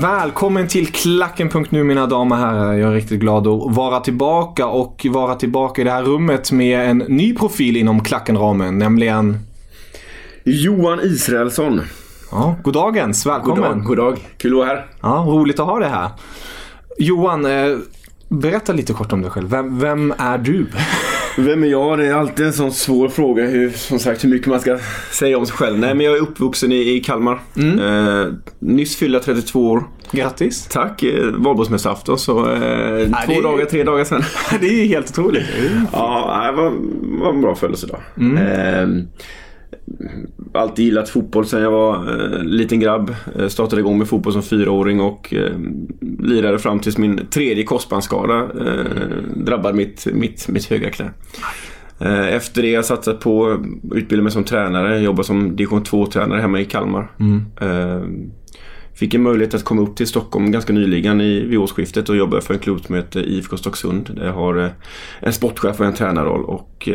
Välkommen till Klacken.nu mina damer och herrar. Jag är riktigt glad att vara tillbaka och vara tillbaka i det här rummet med en ny profil inom Klacken-ramen, nämligen... Johan Israelsson. Ja, goddagens, välkommen. God dag, god dag. Kul att vara här. Ja, roligt att ha dig här. Johan, eh, berätta lite kort om dig själv. Vem, vem är du? Vem är jag? Det är alltid en sån svår fråga. Hur, som sagt, hur mycket man ska säga om sig själv. Nej, men jag är uppvuxen i, i Kalmar. Eh, nyss fyllda 32 år. Grattis. Tack. Eh, Valborgsmässoafton. Så eh, två det är- dagar, tre dagar sedan. det är ju helt otroligt. ja, det var, var en bra födelsedag. Eh, alltid gillat fotboll sen jag var eh, liten grabb. Eh, startade igång med fotboll som fyraåring och eh, lirade fram tills min tredje korsbandsskada eh, drabbade mitt, mitt, mitt högra knä. Eh, efter det har jag satsat på att utbilda mig som tränare. Jag jobbar som division 2-tränare hemma i Kalmar. Eh, Fick en möjlighet att komma upp till Stockholm ganska nyligen i, vid årsskiftet och jobba för en klubb som heter IFK Stocksund. Där jag har eh, en sportchef och en tränarroll och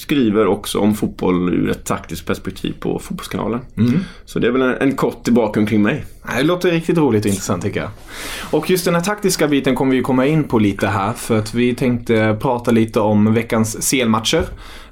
skriver också om fotboll ur ett taktiskt perspektiv på Fotbollskanalen. Så det är väl en, en kort tillbaka kring mig. Det låter riktigt roligt och intressant tycker jag. Och just den här taktiska biten kommer vi komma in på lite här. För att vi tänkte prata lite om veckans CL-matcher.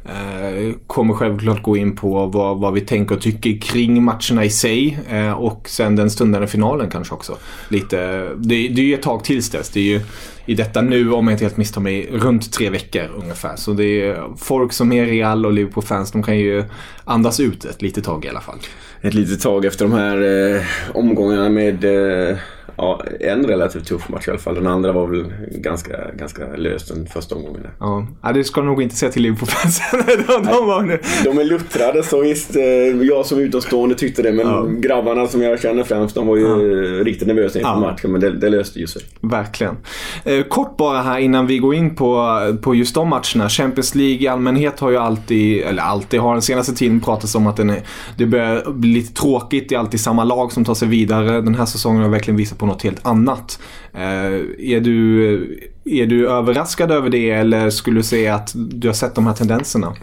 Eh, kommer självklart gå in på vad, vad vi tänker och tycker kring matcherna i sig. Eh, och sen den stundande finalen kanske också. Lite, det, det är ju ett tag tills dess. Det är ju i detta nu, om jag inte helt misstar mig, runt tre veckor ungefär. Så det är folk som är Real och Liverpool-fans, de kan ju andas ut ett litet tag i alla fall. Ett litet tag efter de här eh, omgångarna med eh, ja, en relativt tuff match i alla fall. Den andra var väl ganska, ganska lös den första omgången. Ja, ja, det ska nog inte säga till Liverpool-fansen. de, de var nu. De är luttrade så visst, eh, jag som utomstående tyckte det. Men Ja. grabbarna som jag känner främst, de var ju eh, riktigt nervösa inför Ja. matchen. Men det, det löste ju sig. Verkligen. Eh, kort bara här innan vi går in på, på just de matcherna. Champions League i allmänhet har ju alltid, eller alltid, har den senaste tiden pratats om att den är, det börjar bli lite tråkigt. Det är alltid samma lag som tar sig vidare. Den här säsongen har verkligen visat på något helt annat. Eh, är, du, eh, är du överraskad över det eller skulle du säga att du har sett de här tendenserna?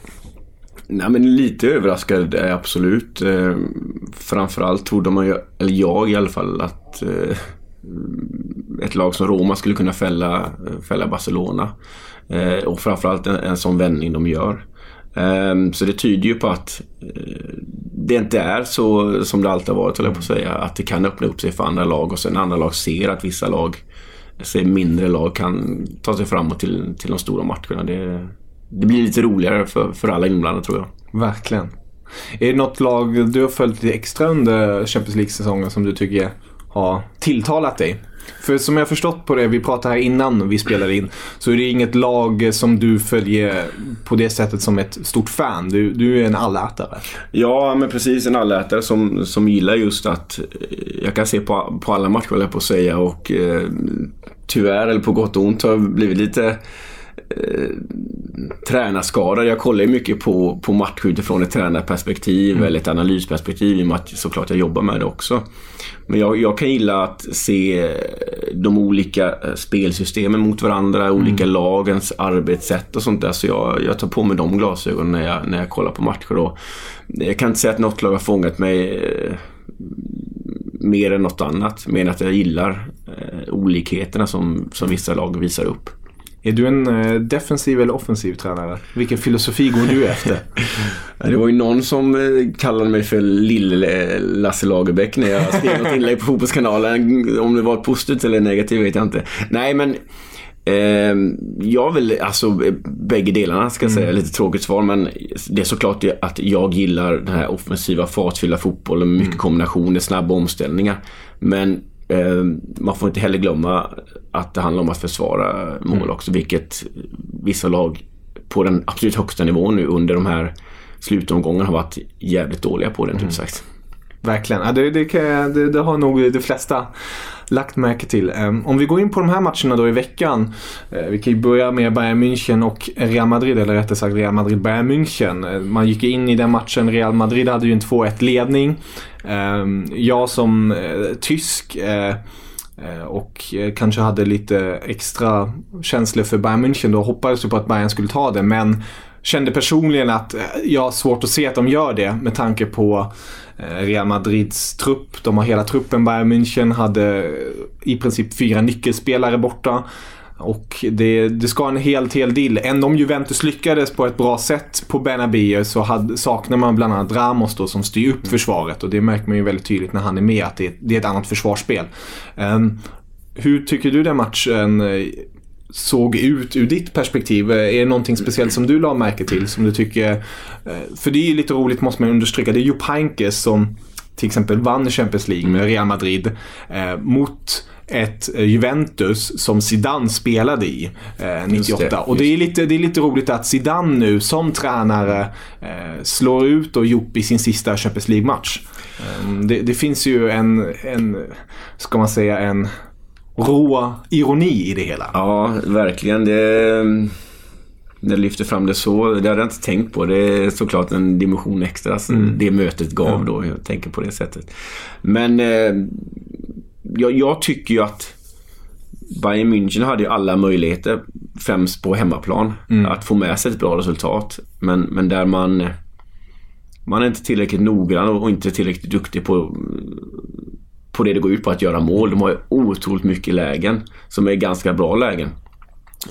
Nej men lite överraskad är jag absolut. Eh, framförallt trodde man ju, eller jag i alla fall, att eh, ett lag som Roma skulle kunna fälla, eh, fälla Barcelona. Eh, och framförallt en, en sån vändning de gör. Ehm, så det tyder ju på att eh, det inte är så som det alltid har varit, höll jag på att säga. Att det kan öppna upp sig för andra lag och sen andra lag ser att vissa lag, ser mindre lag, kan ta sig framåt till, till de stora matcherna. Det, det blir lite roligare för, för alla inblandade tror jag. Verkligen. Är det något lag du har följt lite extra under Champions League-säsongen som du tycker har tilltalat dig? För som jag förstått på det, vi pratade här innan vi spelade in, så är det inget lag som du följer på det sättet som ett stort fan. Du, du är en allätare. Ja, men precis. En allätare som, som gillar just att eh, jag kan se på, på alla matcher, jag på att säga. Och eh, tyvärr, eller på gott och ont, har jag blivit lite eh, tränarskadad. Jag kollar ju mycket på, på matcher utifrån ett tränarperspektiv mm. eller ett analysperspektiv i och med att såklart jag jobbar med det också. Men jag, jag kan gilla att se de olika eh, spelsystemen mot varandra, mm. olika lagens arbetssätt och sånt där. Så jag, jag tar på mig de glasögonen när jag, när jag kollar på matcher. Och jag kan inte säga att något lag har fångat mig eh, mer än något annat. Mer än att jag gillar eh, olikheterna som, som vissa lag visar upp. Är du en eh, defensiv eller offensiv tränare? Vilken filosofi går du efter? det var ju någon som eh, kallade mig för Lill-Lasse Lagerbäck när jag skrev något inlägg på Fotbollskanalen. Om det var positivt eller negativt vet jag inte. Nej men Eh, jag vill alltså bägge delarna ska jag säga. Mm. Lite tråkigt svar men det är såklart att jag gillar den här offensiva fartfyllda fotbollen mycket mm. kombinationer, snabba omställningar. Men eh, man får inte heller glömma att det handlar om att försvara mål mm. också vilket vissa lag på den absolut högsta nivån nu under de här slutomgångarna har varit jävligt dåliga på den mm. sagt. Verkligen. Ja, det, det, det, det, har nog de flesta lagt märke till. Ehm, om vi går in på de här matcherna då i veckan. Eh, vi kan ju börja med Bayern München och Real Madrid, eller rättare sagt Real Madrid-Bayern München. Eh, man gick in i den matchen, Real Madrid hade ju en 2-1 ledning. Ehm, jag som eh, tysk och kanske hade lite extra känslor för Bayern München då hoppades ju på att Bayern skulle ta det men kände personligen att jag har svårt att se att de gör det med tanke på Real Madrids trupp. De har hela truppen. Bayern München hade i princip fyra nyckelspelare borta. Och det, det ska en helt, hel del. Ändå om Juventus lyckades på ett bra sätt på Bernabéu så hade, saknar man bland annat Ramos då som styr upp försvaret. Och det märker man ju väldigt tydligt när han är med att det, det är ett annat försvarsspel. Um, hur tycker du den matchen såg ut ur ditt perspektiv? Är det någonting speciellt som du la märke till? Som du tycker... Eh, för det är ju lite roligt måste man understryka. Det är Jupp Heynckes som till exempel vann Champions League med Real Madrid eh, mot ett eh, Juventus som Zidane spelade i eh, 98. Det, och det är, lite, det är lite roligt att Zidane nu som tränare eh, slår ut och Jupp i sin sista Champions League-match. Eh, det, det, finns ju en, en, ska man säga, en rå ironi i det hela. Ja, verkligen. Det, när lyfter fram det så, det hade jag inte tänkt på. Det är såklart en dimension extra alltså, mm. det mötet gav ja. då. Jag tänker på det sättet. Men eh, jag, jag, tycker ju att Bayern München hade ju alla möjligheter, främst på hemmaplan, mm. att få med sig ett bra resultat. Men, men där man man är inte tillräckligt noggrann och inte tillräckligt duktig på på det det går ut på att göra mål. De har ju otroligt mycket lägen som är ganska bra lägen.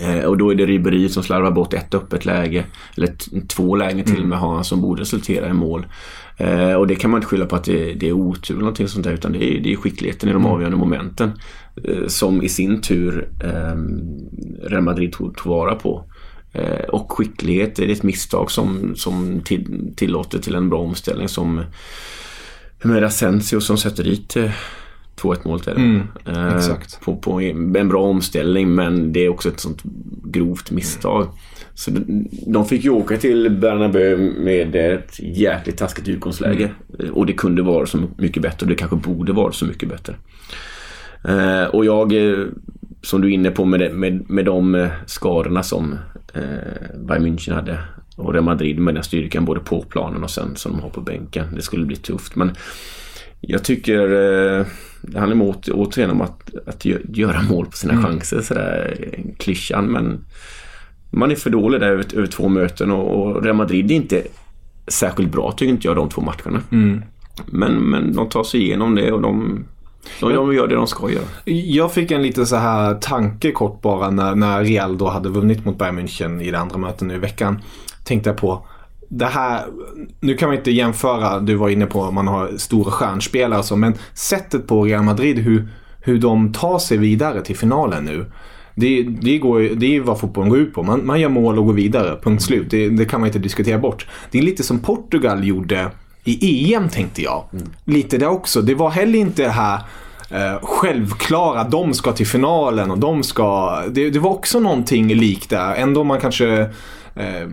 Eh, och då är det Ribéry som slarvar bort ett öppet läge. Eller två lägen till och med har han som borde resultera i mål. Eh, och det kan man inte skylla på att det, det är otur eller någonting sånt där utan det är, det är skickligheten i de mm. avgörande momenten. Eh, som i sin tur eh, Real Madrid tog, tog vara på. Eh, och skicklighet är ett misstag som, som till, tillåter till en bra omställning som med Asensio som sätter dit 2-1 eh, målet. Mm, eh. På, på en bra omställning men det är också ett sånt grovt misstag. Så de fick ju åka till Bernabeu med ett jäkligt taskigt utgångsläge. Mm. Och det kunde vara så mycket bättre och det kanske borde vara så mycket bättre. Eh, och jag, som du är inne på med, med, med de skadorna som Bayern München hade och Real Madrid med den styrkan både på planen och sen som de har på bänken. Det skulle bli tufft men jag tycker eh, det handlar åt, återigen om att, att göra mål på sina mm. chanser. Sådär klyschan men man är för dålig där över, över två möten och, och Real Madrid är inte särskilt bra tycker inte jag de två matcherna. Mm. Men, men de tar sig igenom det och de de, de gör det de ska göra. Jag fick en liten så här tanke kort bara när, när Real då hade vunnit mot Bayern München i det andra mötet nu i veckan tänkte jag på. Det här, nu kan man inte jämföra, du var inne på att man har stora stjärnspelare och så, men sättet på Real Madrid, hur, hur de tar sig vidare till finalen nu. Det, det, går, det är vad fotbollen går ut på. Man, man gör mål och går vidare, punkt slut. Det, det, kan man inte diskutera bort. Det är lite som Portugal gjorde i EM tänkte jag. Mm. Lite det också. Det var heller inte det här eh, självklara, de ska till finalen och de ska... Det, det var också någonting likt där. Ändå man kanske eh,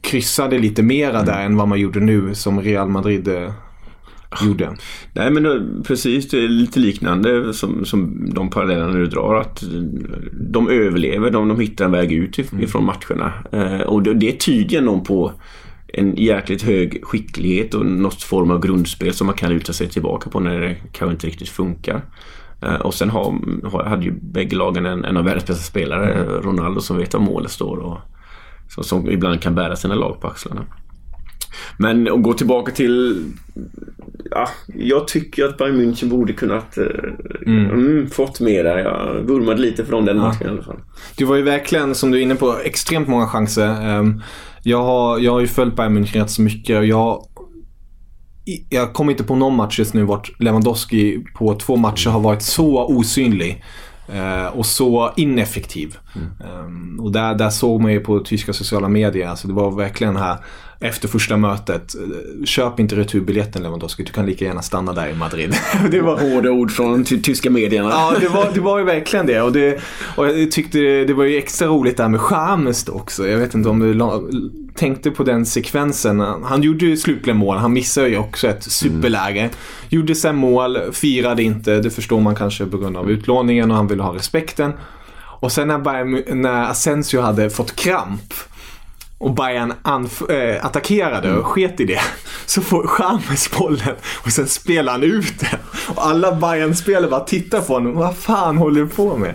kryssade lite mera mm. där än vad man gjorde nu som Real Madrid eh, gjorde. Nej men det, precis, det är lite liknande som, som de parallellerna du drar. Att de överlever, de, de hittar en väg ut ifrån matcherna. Eh, och det, det tyder nog på en jäkligt hög skicklighet och något form av grundspel som man kan luta sig tillbaka på när det kanske inte riktigt funkar. Eh, och sen har, har, hade ju bägge lagen en, en av världens bästa spelare, Ronaldo, som vet var målet står och som, som ibland kan bära sina lag på axlarna. Men att gå tillbaka till... Ja, jag tycker att Bayern München borde kunnat eh, mm. Mm, fått mer där. Jag vurmade lite från den matchen ja. i alla fall. Du var ju verkligen, som du är inne på, extremt många chanser. Ehm, jag har, jag har ju följt Bayern München rätt så mycket och jag jag kommer inte på någon match just nu vart Lewandowski på två matcher har varit så osynlig. Eh, och så ineffektiv. Mm. Och där, där såg man ju på tyska sociala medier, alltså det var verkligen här efter första mötet. Eh, köp inte returbiljetten Lewandowski, du kan lika gärna stanna där i Madrid. det var hårda ord från tyska medierna. ja, det var, det var ju verkligen det. Och, det. och jag tyckte det var ju extra roligt där med Chamez också. Jag vet inte om du tänkte på den sekvensen. Han gjorde ju slutligen mål. Han missade ju också ett superläge. Mm. Gjorde sen mål, firade inte. Det förstår man kanske på grund av utlåningen och han ville ha respekten. Och sen när, Bayern, när Asensio hade fått kramp och Bayern äh, attackerade och sket i det. Så får Chamez bollen och sen spelar han ut den. Och alla bayern spelare bara tittar på honom. Vad fan håller du på med?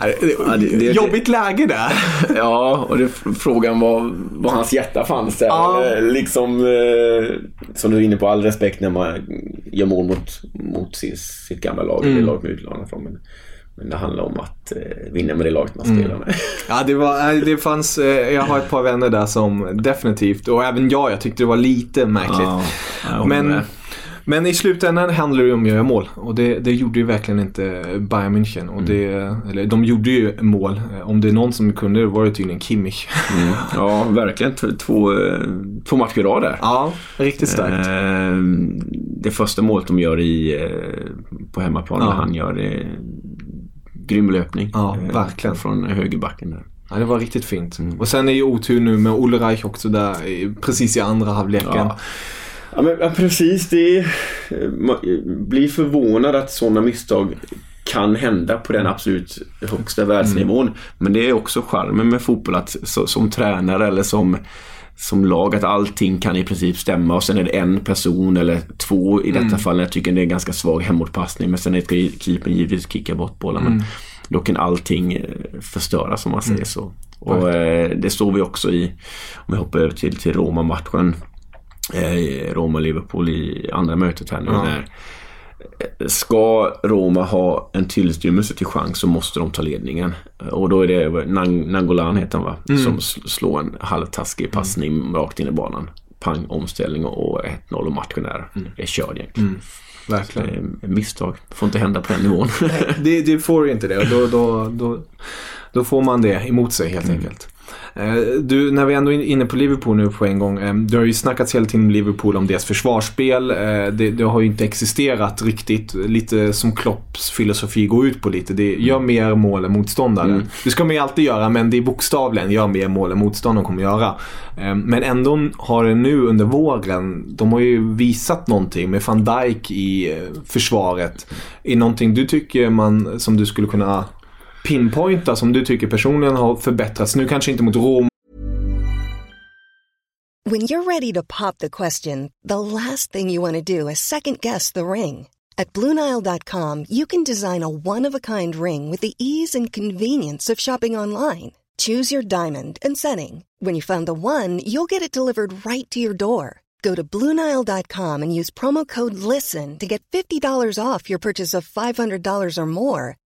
Ja, det, det, Jobbigt läge där. Ja, och det, frågan var var hans hjärta fanns där. Ja. Liksom, eh, som du är inne på, all respekt när man gör mål mot, mot sitt, sitt gamla lag, mm. det lag med utlånat från. Men, men det handlar om att eh, vinna med det laget man spelar mm. med. Ja, det, var, det fanns, eh, jag har ett par vänner där som definitivt, och även jag, jag tyckte det var lite märkligt. Ja, men, men i slutändan handlar det om att göra mål och det, det gjorde ju verkligen inte Bayern München. Och det, eller, de gjorde ju mål. Om det är någon som kunde det var det tydligen Kimmich. Mm. Ja, verkligen. Två, två matcher i rad där. Ja, riktigt starkt. Eh, det första målet de gör i, på hemmaplan, ja. han gör det grym löpning. Ja, eh, verkligen. Från högerbacken där. Ja, det var riktigt fint. Mm. Och sen är ju otur nu med Olle Reich också där precis i andra halvleken. Ja. Ja, men, ja, precis. Det man blir förvånad att sådana misstag kan hända på den absolut högsta världsnivån. Mm. Men det är också charmen med fotboll att så, som tränare eller som som lag att allting kan i princip stämma och sen är det en person eller två i detta mm. fall. Jag tycker det är en ganska svag hemåtpassning men sen är det keepern givetvis kicka bort bollen. Mm. Men då kan allting eh, förstöras om man säger mm. så. Och eh, det såg vi också i, om vi hoppar över till, till Roma-matchen. Eh, Roma-Liverpool i andra mötet här nu. Ja. Där, Ska Roma ha en tillstymmelse till chans så måste de ta ledningen. Och då är det Nang Nangolan heter han va? Mm. Som slår en halvtaskig passning mm. rakt in i banan. Pang, omställning och 1-0 och matchen är, mm. är körd egentligen. Mm. Verkligen. misstag. får inte hända på den nivån. det, det får inte det. Då, då, då, då får man det emot sig helt mm. enkelt. Eh, du, när vi ändå är inne på Liverpool nu på en gång. Eh, det har ju snackats hela tiden om Liverpool om deras försvarsspel. Eh, det, det, har ju inte existerat riktigt. Lite som Klopps filosofi går ut på lite. Det gör mer mål än motståndaren. Mm. Det ska man ju alltid göra men det är bokstavligen gör mer mål än motståndaren kommer göra. Men ändå har det nu under våren, de har ju visat någonting med van Dijk i försvaret. Är någonting du tycker man, som du skulle kunna pinpointa som du tycker personligen har förbättrats? Nu kanske inte mot Rom. When you're ready to pop the question, the last thing you want to do is second guess the ring. At BlueNile.com you can design a one-of-a-kind ring with the ease and convenience of shopping online. Choose your diamond and setting. When you find the one, you'll get it delivered right to your door. Go to Bluenile.com and use promo code LISTEN to get $50 off your purchase of $500 or more.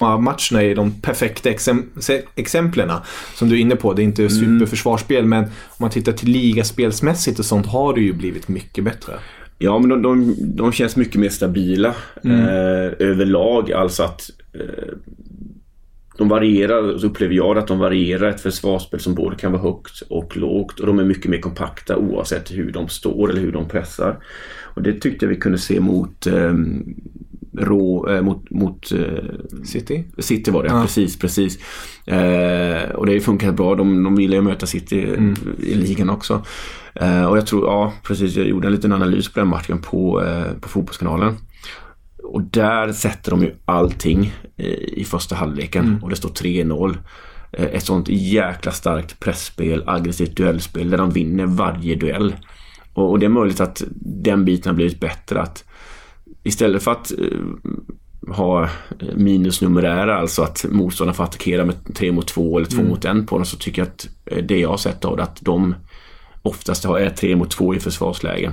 Matcherna är de perfekta exem exemplen som du är inne på. Det är inte superförsvarsspel men om man tittar till ligaspelsmässigt och sånt har det ju blivit mycket bättre. Ja, men de, de, de känns mycket mer stabila Mm. eh, överlag. Alltså att eh, de varierar, så upplever jag att de varierar ett försvarsspel som både kan vara högt och lågt. Och de är mycket mer kompakta oavsett hur de står eller hur de pressar. Och det tyckte jag vi kunde se mot eh, Rå, eh, mot, mot eh, City? City var det, Ja. precis, precis. Eh, och det har ju funkat bra. De, de gillar ju att möta City i ligan också. Eh, och jag tror, ja precis, jag gjorde en liten analys på den matchen på, eh, på Fotbollskanalen. Och där sätter de ju allting eh, i första halvleken och det står 3-0. Eh, ett sånt jäkla starkt pressspel, aggressivt duellspel där de vinner varje duell. Och, och det är möjligt att den biten har blivit bättre. att Istället för att eh, ha eh, minusnumerära, alltså att motståndarna får attackera med 3 mot 2 eller 2 mot 1 på dem, så tycker jag att eh, det jag har sett av det, att de oftast är 3 mot 2 i försvarslägen.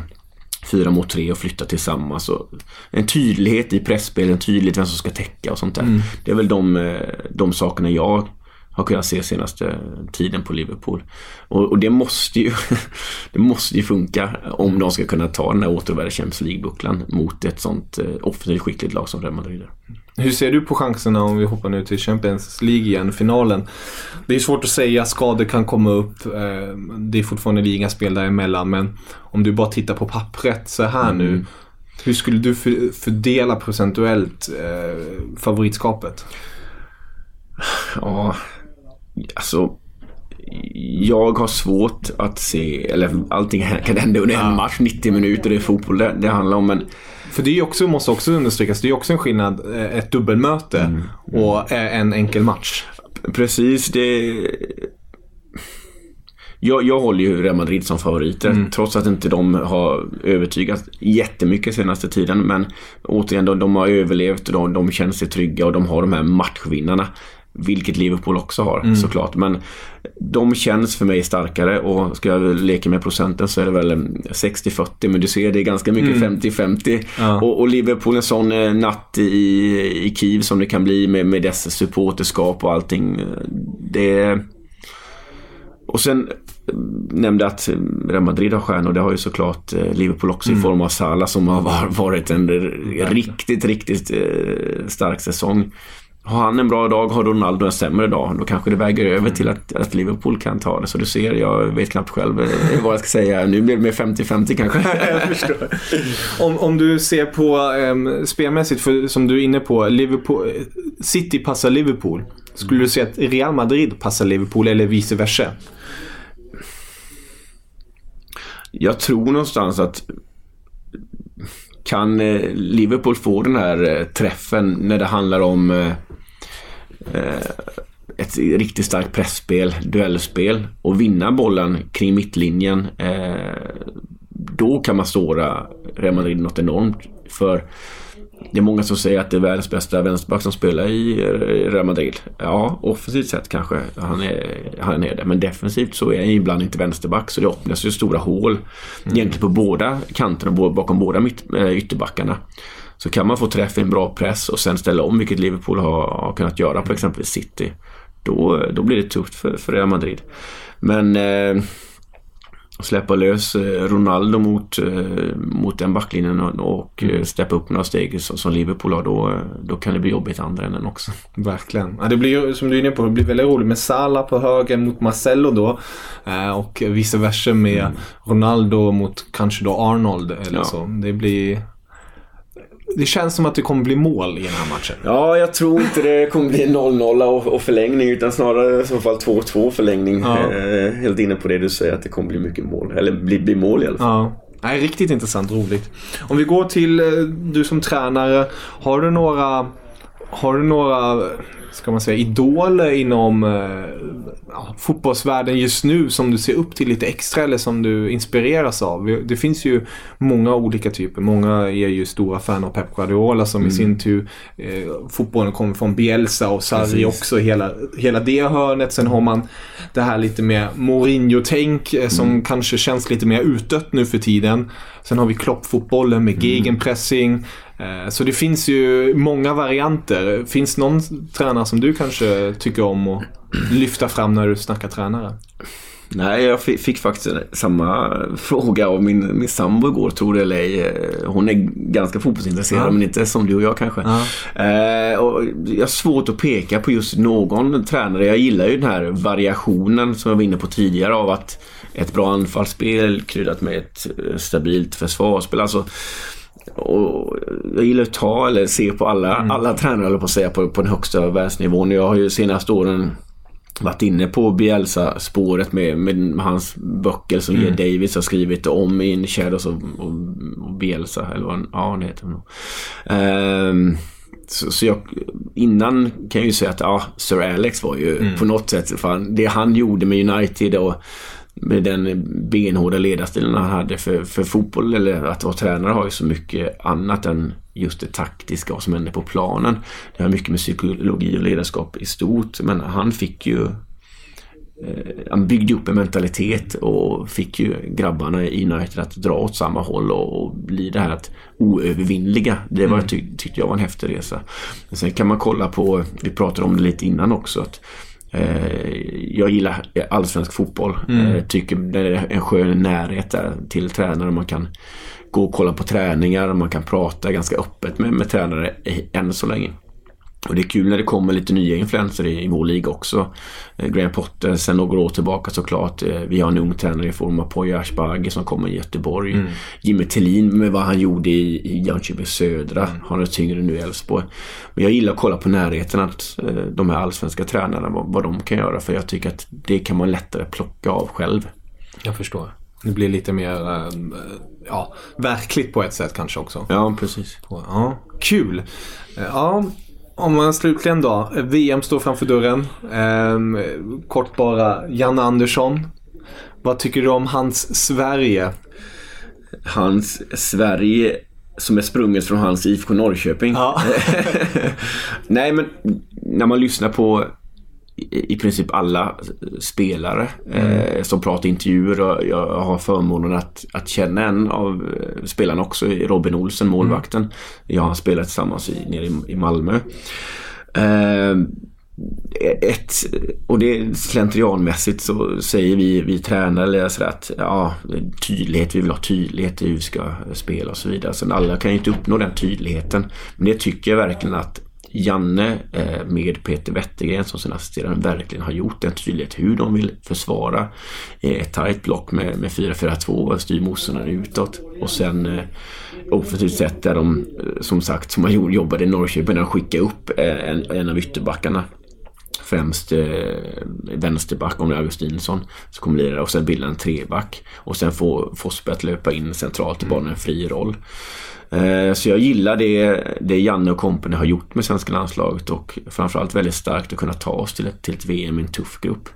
4 mot 3 och flytta tillsammans. Och en tydlighet i presspel, en tydlighet vem som ska täcka och sånt där. Det är väl de, de sakerna jag har kunnat se senaste tiden på Liverpool. Och, och det måste ju det måste ju funka om de ska kunna ta den här återvärda Champions League-bucklan mot ett sånt eh, offensivt skickligt lag som Real Madrid. Hur ser du på chanserna om vi hoppar nu till Champions League igen, finalen? Det är svårt att säga, skador kan komma upp. eh, Det är fortfarande ligaspel däremellan men om du bara tittar på pappret så här nu. Hur skulle du för, fördela procentuellt eh, favoritskapet? Ja, alltså jag har svårt att se, eller allting kan hända under en match, 90 minuter, det är fotboll det, det handlar om. Men För det är också, måste också understrykas, det är också en skillnad, eh, ett dubbelmöte och eh, en enkel match. Precis, det... Jag, jag håller ju Real Madrid som favoriter. Trots att inte de har övertygat jättemycket senaste tiden. Men återigen, de, de har överlevt och de, de känner sig trygga och de har de här matchvinnarna. Vilket Liverpool också har såklart. Men de känns för mig starkare och ska jag leka med procenten så är det väl eh, 60-40. Men du ser det är ganska mycket 50-50. Ja. Och, och Liverpool en sån eh, natt i, i Kiev som det kan bli med, med dess supporterskap och allting. Det... Och sen eh, nämnde att Real Madrid har stjärnor. Det har ju såklart eh, Liverpool också i form av Salah som har var- varit en riktigt, riktigt stark säsong. Har han en bra dag, har Ronaldo en sämre dag, då kanske det väger över till att, att Liverpool kan ta det. Så du ser, jag vet knappt själv eh, vad jag ska säga. Nu blir det mer 50-50 kanske. Om, om du ser på um, spelmässigt, för, som du är inne på, Liverpool, City passar Liverpool. Skulle du säga att Real Madrid passar Liverpool eller vice versa? Jag tror någonstans att kan eh, Liverpool få den här eh, träffen när det handlar om eh, eh, ett riktigt starkt pressspel, duellspel och vinna bollen kring mittlinjen. Eh, då kan man såra Real Madrid något enormt. För det är många som säger att det är världens bästa vänsterback som spelar i eh, Real Madrid. Ja, offensivt sett kanske han är, han är det. Men defensivt så är han ibland inte vänsterback. Så det öppnas ju stora hål egentligen på båda kanterna, bakom båda mitt, ytterbackarna. Så kan man få träff i en bra press och sen ställa om, vilket Liverpool har, har kunnat göra på exempelvis City. Då, då blir det tufft för, för Real Madrid. Men eh, släppa lös eh, Ronaldo mot, eh, mot den backlinjen och, och eh, steppa upp några steg som, som Liverpool har, då, då kan det bli jobbigt i andra änden också. Verkligen. Ja, det blir som du är inne på, det blir väldigt roligt med Salah på höger mot Marcelo då. Och vice versa med Ronaldo mot kanske då Arnold eller Ja. så. Det blir... Det känns som att det kommer bli mål i den här matchen. Ja, jag tror inte det kommer bli 0-0 och, och förlängning utan snarare i så fall 2-2 förlängning. Ja. Eh, helt inne på det du säger att det kommer bli mycket mål. Eller bli, bli mål i alla fall. Ja. Nej, riktigt intressant, roligt. Om vi går till eh, du som tränare. Har du några, har du några ska man säga, idoler inom eh, ja, fotbollsvärlden just nu som du ser upp till lite extra eller som du inspireras av? Det finns ju många olika typer. Många är ju stora fan av Pep Guardiola som mm. i sin tur, eh, fotbollen kommer från Bielsa och Sarri också, hela, hela det hörnet. Sen har man det här lite mer Mourinho-tänk eh, som mm. kanske känns lite mer utdött nu för tiden. Sen har vi Klopp-fotbollen med mm. gegenpressing. Eh, så det finns ju många varianter. Finns någon tränare som du kanske tycker om att lyfta fram när du snackar tränare? Nej, jag fick faktiskt samma fråga av min, min sambo igår, tror det eller ej. Eh, hon är ganska fotbollsintresserad, ja. men inte som du och jag kanske. Ja. Eh, och jag har svårt att peka på just någon tränare. Jag gillar ju den här variationen som jag var inne på tidigare av att ett bra anfallsspel kryddat med ett eh, stabilt försvarsspel. Alltså, och jag gillar att ta eller se på alla, mm. alla tränare på att säga på, på den högsta världsnivån. Jag har ju senaste åren varit inne på Bielsa-spåret med, med hans böcker som mm. Davis har skrivit om In Shadows of, och, och Bielsa. Eller vad ja, det heter. Um, så, så jag, innan kan jag ju säga att ja, Sir Alex var ju mm. på något sätt, fan, det han gjorde med United och med den benhårda ledarstilen han hade för, för fotboll eller att vara tränare har ju så mycket annat än just det taktiska och som händer på planen. Det har mycket med psykologi och ledarskap i stort men han fick ju eh, han byggde upp en mentalitet och fick ju grabbarna i United att dra åt samma håll och, bli det här att oövervinnliga. Det var, mm. ty tyckte jag var en häftig resa. sen kan man kolla på, vi pratade om det lite innan också, att jag gillar allsvensk fotboll. Mm. Eh, tycker det är en skön närhet där till tränare. Man kan gå och kolla på träningar. Man kan prata ganska öppet med, med tränare än så länge. Och det är kul när det kommer lite nya influenser i, i vår liga också. Eh, Graham Potter sen några år tillbaka såklart. Eh, vi har en ung tränare i form av Poya Ashbagi som kommer i Göteborg. Mm. Jimmy Tillin med vad han gjorde i, i Jönköping Södra. Mm. Han är tyngre nu i Elfsborg. Men jag gillar att kolla på närheten att eh, de här allsvenska tränarna, vad, vad de kan göra. För jag tycker att det kan man lättare plocka av själv. Jag förstår. Det blir lite mer ja, verkligt på ett sätt kanske också. Ja, precis. Ja, kul. Ja, om man slutligen då. VM står framför dörren. Ehm, kort bara. Janne Andersson. Vad tycker du om hans Sverige? Hans Sverige som är sprunget från hans IFK Norrköping. Ja. Nej men när man lyssnar på i princip alla spelare mm. eh, som pratar intervjuer. Och jag har förmånen att, att känna en av eh, spelarna också, Robin Olsen, målvakten. Mm. Jag har spelat tillsammans i, nere i, i Malmö. Eh, ett, och det slentrianmässigt så säger vi, vi tränare eller sådär att ja, tydlighet, vi vill ha tydlighet i hur vi ska spela och så vidare. Sen alla kan ju inte uppnå den tydligheten. Men det tycker jag verkligen att Janne eh, med Peter Wettergren som sin assisterande verkligen har gjort en tydlighet hur de vill försvara eh, ett tajt block med, med 4-4-2 och styr motståndaren utåt. Och sen eh, offensivt sett där de som sagt som har jobbade i Norrköping, där de skickade upp en, en av ytterbackarna främst eh, vänsterback om det är Augustinsson som kommer lira och sen bilda en treback och sen få Forsberg att löpa in centralt i banan en fri roll. Eh, så jag gillar det, det Janne och kompani har gjort med svenska landslaget och framförallt väldigt starkt att kunna ta oss till ett, till ett VM i en tuff grupp.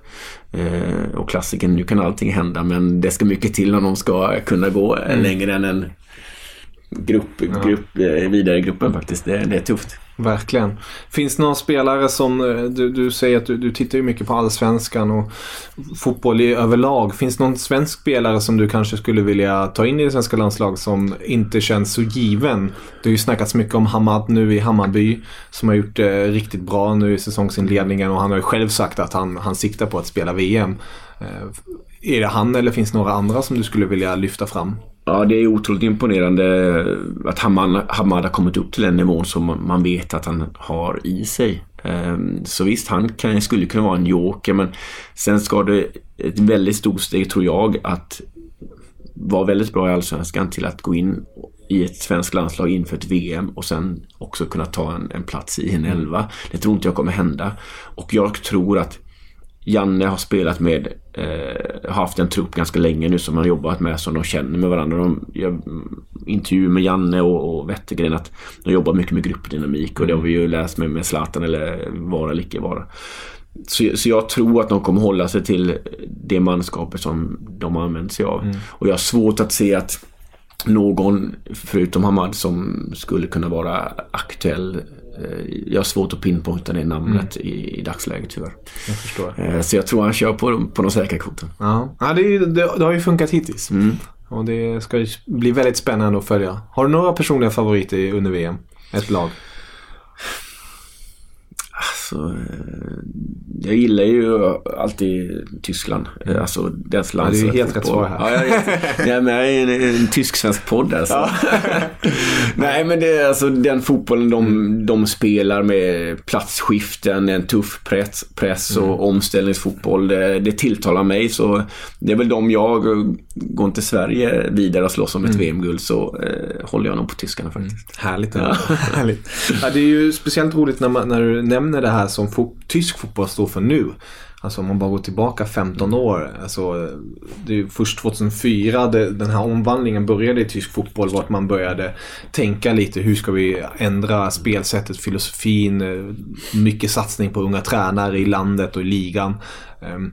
Eh, och klassiken, nu kan allting hända men det ska mycket till om de ska kunna gå mm. längre än en grupp, grupp, eh, vidare i gruppen faktiskt. Det, det, är tufft. Verkligen. Finns det någon spelare som, eh, du, du säger att du, du tittar ju mycket på allsvenskan och fotboll i överlag. Finns det någon svensk spelare som du kanske skulle vilja ta in i det svenska landslag som inte känns så given? Det har ju snackats mycket om Hamad nu i Hammarby som har gjort det eh, riktigt bra nu i säsongsinledningen och han har ju själv sagt att han, han siktar på att spela VM. Eh, är det han eller finns det några andra som du skulle vilja lyfta fram? Ja, det är otroligt imponerande eh, att Hamad, Hamad har kommit upp till den nivån som man vet att han har i sig. Ehm, så visst, han kan, skulle kunna vara en joker men sen ska det ett väldigt stort steg tror jag att vara väldigt bra i Allsvenskan till att gå in i ett svenskt landslag inför ett VM och sen också kunna ta en, en plats i en elva. Det tror inte jag kommer hända. Och jag tror att Janne har spelat med, eh, haft en trupp ganska länge nu som han har jobbat med som de känner med varandra. De gör intervjuer med Janne och, och Wettergren att de jobbar mycket med gruppdynamik och det har vi ju läst med, med Zlatan eller vara eller icke vara. Så, så jag tror att de kommer hålla sig till det manskapet som de har använt sig av. Mm. Och jag har svårt att se att någon, förutom Hamad, som skulle kunna vara aktuell jag har svårt att pinpointa det namnet mm. i, i dagsläget tyvärr. Jag förstår. Eh, så jag tror han kör på, på de säkra korten. Ja, ja det, det, det har ju funkat hittills. Mm. Och det ska bli väldigt spännande att följa. Har du några personliga favoriter under VM? Ett lag? Alltså, eh, jag gillar ju alltid Tyskland. Mm. Alltså deras Ja, det är ju helt rätt svar här. Ja, jag, jag är en, en tysk-svensk podd alltså. Ja. Nej men det är alltså den fotbollen de, mm. de spelar med platsskiften, en tuff press, press och mm. omställningsfotboll. Det, det tilltalar mig så det är väl de jag går inte Sverige vidare och slåss om ett mm. VM-guld så eh, håller jag nog på tyskarna faktiskt. Mm. Härligt. Ja. Härligt. Ja, det är ju speciellt roligt när, man, när du nämner det här som fo tysk fotboll står för nu. Alltså om man bara går tillbaka 15 år. Alltså, det är först 2004 det, den här omvandlingen började i tysk fotboll. Vart man började tänka lite hur ska vi ändra spelsättet, filosofin. Eh, mycket satsning på unga tränare i landet och i ligan. Ehm,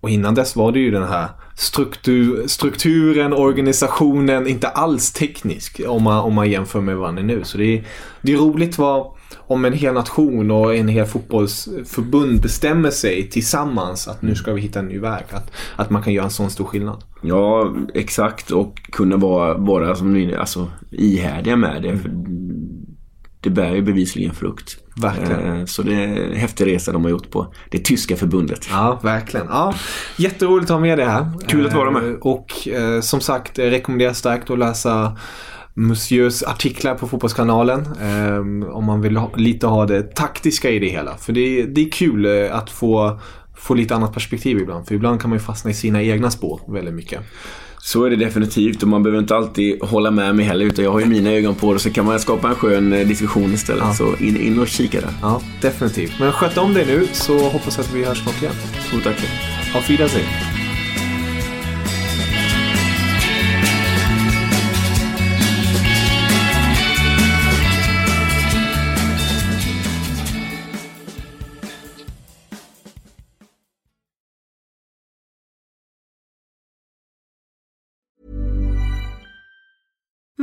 och innan dess var det ju den här struktur, strukturen, organisationen, inte alls teknisk om man, om man jämför med vad den är nu. Så det är, det är roligt vad, om en hel nation och en hel fotbollsförbund bestämmer sig tillsammans att nu ska vi hitta en ny väg. Att, att man kan göra en sån stor skillnad. Ja, exakt. Och kunna vara, vara som, alltså, ihärdiga med det. Mm. det bär ju bevisligen frukt. Verkligen. Eh, så det är en häftig resa de har gjort på det tyska förbundet. Ja, verkligen. Ja, jätteroligt att ha med det här. Kul att vara med. Eh, och eh, som sagt, rekommenderar starkt att läsa Monsieurs artiklar på Fotbollskanalen. Eh, om man vill ha, lite ha det taktiska i det hela. För det, det är kul eh, att få, få lite annat perspektiv ibland. För ibland kan man ju fastna i sina egna spår väldigt mycket. Så är det definitivt och man behöver inte alltid hålla med mig heller utan jag har ju mina ögon på det så kan man skapa en skön eh, diskussion istället. Ja. Så in, in och kika där. Ja, definitivt. Men sköt om dig nu så hoppas jag att vi hörs snart igen. Stort tack. Auf Wiedersehen.